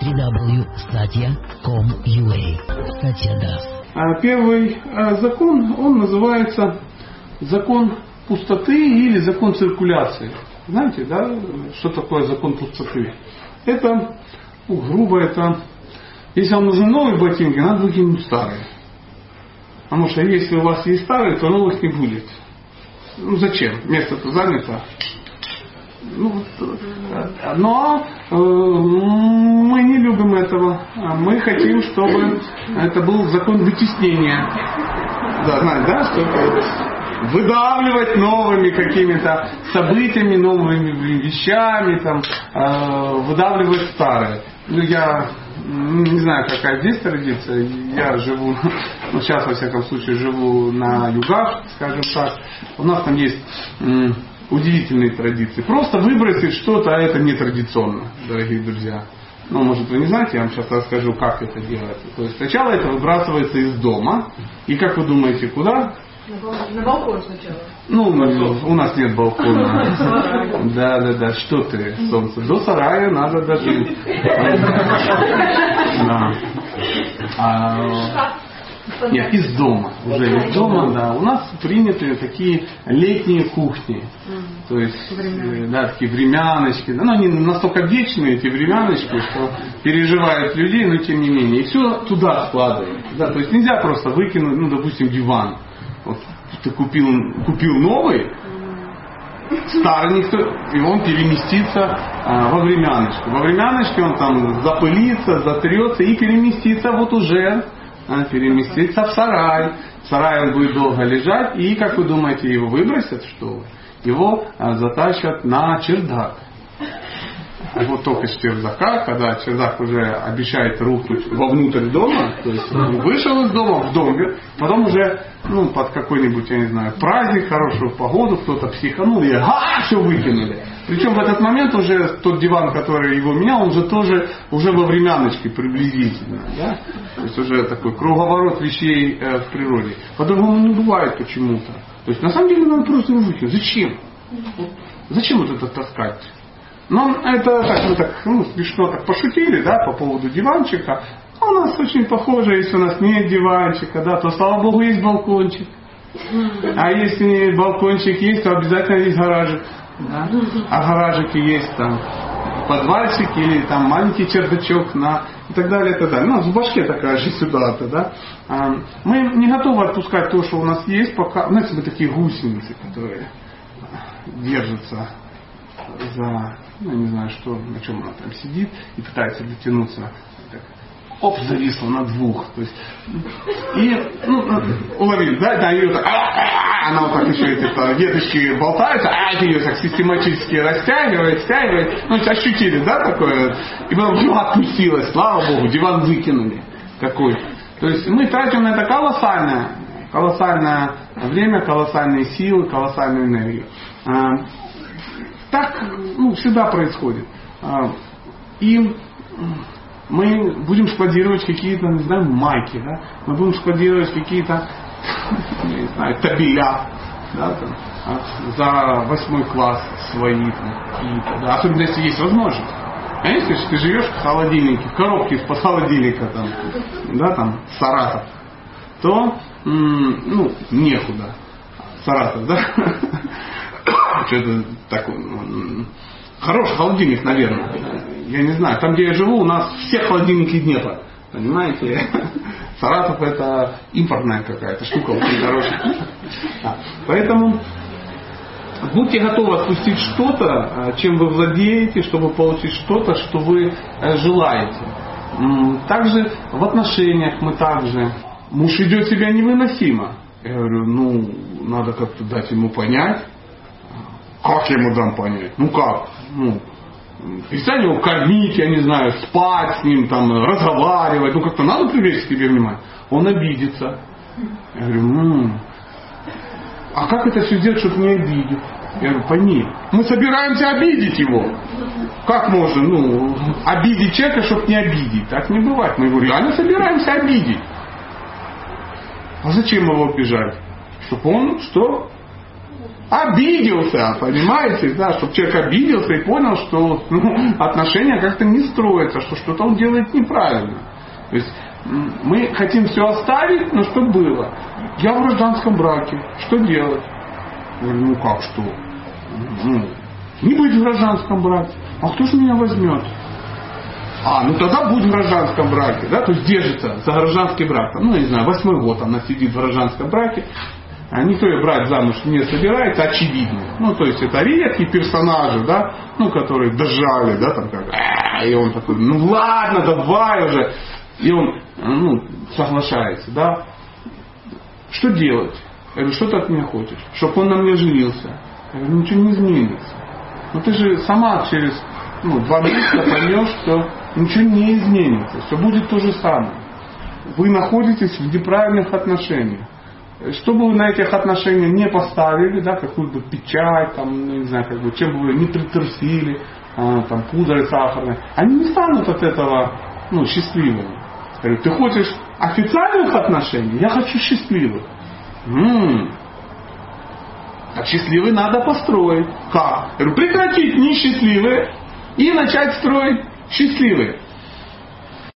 www.satya.com.ua Satya. А Первый а, закон, он называется закон пустоты или закон циркуляции. Знаете, да, что такое закон пустоты? Это, ну, грубо, это, если вам нужны новые ботинки, надо выкинуть старые. Потому что если у вас есть старые, то новых не будет. Ну зачем? Место-то занято. Ну, э, но э, мы не любим этого. Мы хотим, чтобы это был закон вытеснения. Да, знаете, да, что выдавливать новыми какими-то событиями, новыми вещами, там, э, выдавливать старое. Ну, я не знаю, какая здесь традиция. Я живу, ну, сейчас, во всяком случае, живу на югах, скажем так. У нас там есть удивительные традиции. Просто выбросить что-то, а это не традиционно, дорогие друзья. Ну, может, вы не знаете, я вам сейчас расскажу, как это делается. То есть сначала это выбрасывается из дома. И как вы думаете, куда? На балкон сначала. Ну, у нас нет балкона. Да, да, да. Что ты, солнце? До сарая надо дожить. А, нет, из дома. Уже из дома, да. У нас приняты такие летние кухни. То есть, э, да, такие времяночки. Ну, они настолько вечные, эти времяночки, что переживают людей, но тем не менее. И все туда складывают. Да, то есть нельзя просто выкинуть, ну, допустим, диван. Вот ты купил, купил новый, старый никто, и он переместится а, во времяночку. Во времяночке он там запылится, затрется и переместится вот уже а, переместится в сарай. В сарае он будет долго лежать, и, как вы думаете, его выбросят, что? Его а, затащат на чердак. Вот только с чердака, когда чердак уже обещает рухнуть вовнутрь дома, то есть он вышел из дома в доме, потом уже ну, под какой-нибудь, я не знаю, праздник, хорошую погоду, кто-то психанул и а, все выкинули. Причем в этот момент уже тот диван, который его менял, он уже тоже уже во времяночке приблизительно. Да? То есть уже такой круговорот вещей э, в природе. По-другому не бывает почему-то. То есть на самом деле надо просто его выкинуть. Зачем? Зачем вот это таскать? Ну, это так, мы так ну, смешно так пошутили, да, по поводу диванчика. А у нас очень похоже, если у нас нет диванчика, да, то слава богу есть балкончик. А если балкончик есть, то обязательно есть гаражик. Да? А в гаражике есть там подвальчик или там маленький чердачок на и так далее, и так далее. Ну, в башке такая же ситуация, да. А, мы не готовы отпускать то, что у нас есть, пока, знаете, мы такие гусеницы, которые держатся за, ну, не знаю, что, на чем она там сидит и пытается дотянуться оп, зависла на двух. То есть, и ну, уловили, да, да, ее так, она вот так еще эти то, веточки болтаются, а это ее так систематически растягивает, стягивает. Ну, ощутили, да, такое? И потом ну, отпустилась, слава богу, диван выкинули. Какой. То есть мы тратим на это колоссальное, колоссальное время, колоссальные силы, колоссальную энергию. А, так ну, всегда происходит. А, и мы будем складировать какие-то, не знаю, майки, да? мы будем складировать какие-то, не знаю, табеля, да, там, за восьмой класс свои там, какие-то, да? особенно если есть возможность. А если ты живешь в холодильнике, в коробке из-под холодильника, там, да, там, Саратов, то, ну, некуда. Саратов, да? Что-то такое. Хороший холодильник, наверное. Я не знаю. Там, где я живу, у нас все холодильники Днепра. Понимаете? Саратов это импортная какая-то штука, очень хорошая. Поэтому будьте готовы отпустить что-то, а, чем вы владеете, чтобы получить что-то, что вы э, желаете. Также в отношениях мы также. Муж идет себя невыносимо. Я говорю, ну, надо как-то дать ему понять. Как я ему дам понять? Ну как? Ну, перестань его кормить, я не знаю, спать с ним, там, разговаривать. Ну как-то надо привлечь к себе внимание. Он обидится. Я говорю, м-м, а как это все сделать, чтобы не обидеть? Я говорю, пойми, мы собираемся обидеть его. Как можно, ну, обидеть человека, чтобы не обидеть? Так не бывает. Мы его реально собираемся обидеть. А зачем его обижать? Чтобы он что? Обиделся, понимаете, да, чтобы человек обиделся и понял, что ну, отношения как-то не строятся, что что-то он делает неправильно. То есть мы хотим все оставить, но что было? Я в гражданском браке, что делать? Я ну как что? Ну, не быть в гражданском браке. А кто же меня возьмет? А, ну тогда будь в гражданском браке, да, то есть держится за гражданский брак. Ну, не знаю, восьмой год она сидит в гражданском браке, никто ее брать замуж не собирается, очевидно. Ну, то есть это редкие персонажи, да, ну, которые дожали, да, там как, и он такой, ну ладно, давай уже. И он, ну, соглашается, да. Что делать? Я говорю, что ты от меня хочешь? Чтобы он на мне женился. Я говорю, ничего не изменится. Ну ты же сама через ну, два месяца поймешь, что ничего не изменится. Все будет то же самое. Вы находитесь в неправильных отношениях. Что бы вы на этих отношениях не поставили, да, какую-то печать, там, ну, не знаю, как бы, чем бы вы не притрусили, а, там, пудрой сахарной, они не станут от этого ну, счастливыми. Ты хочешь официальных отношений? Я хочу счастливых. М-м. А счастливый надо построить. Как? Прекратить несчастливые и начать строить счастливые.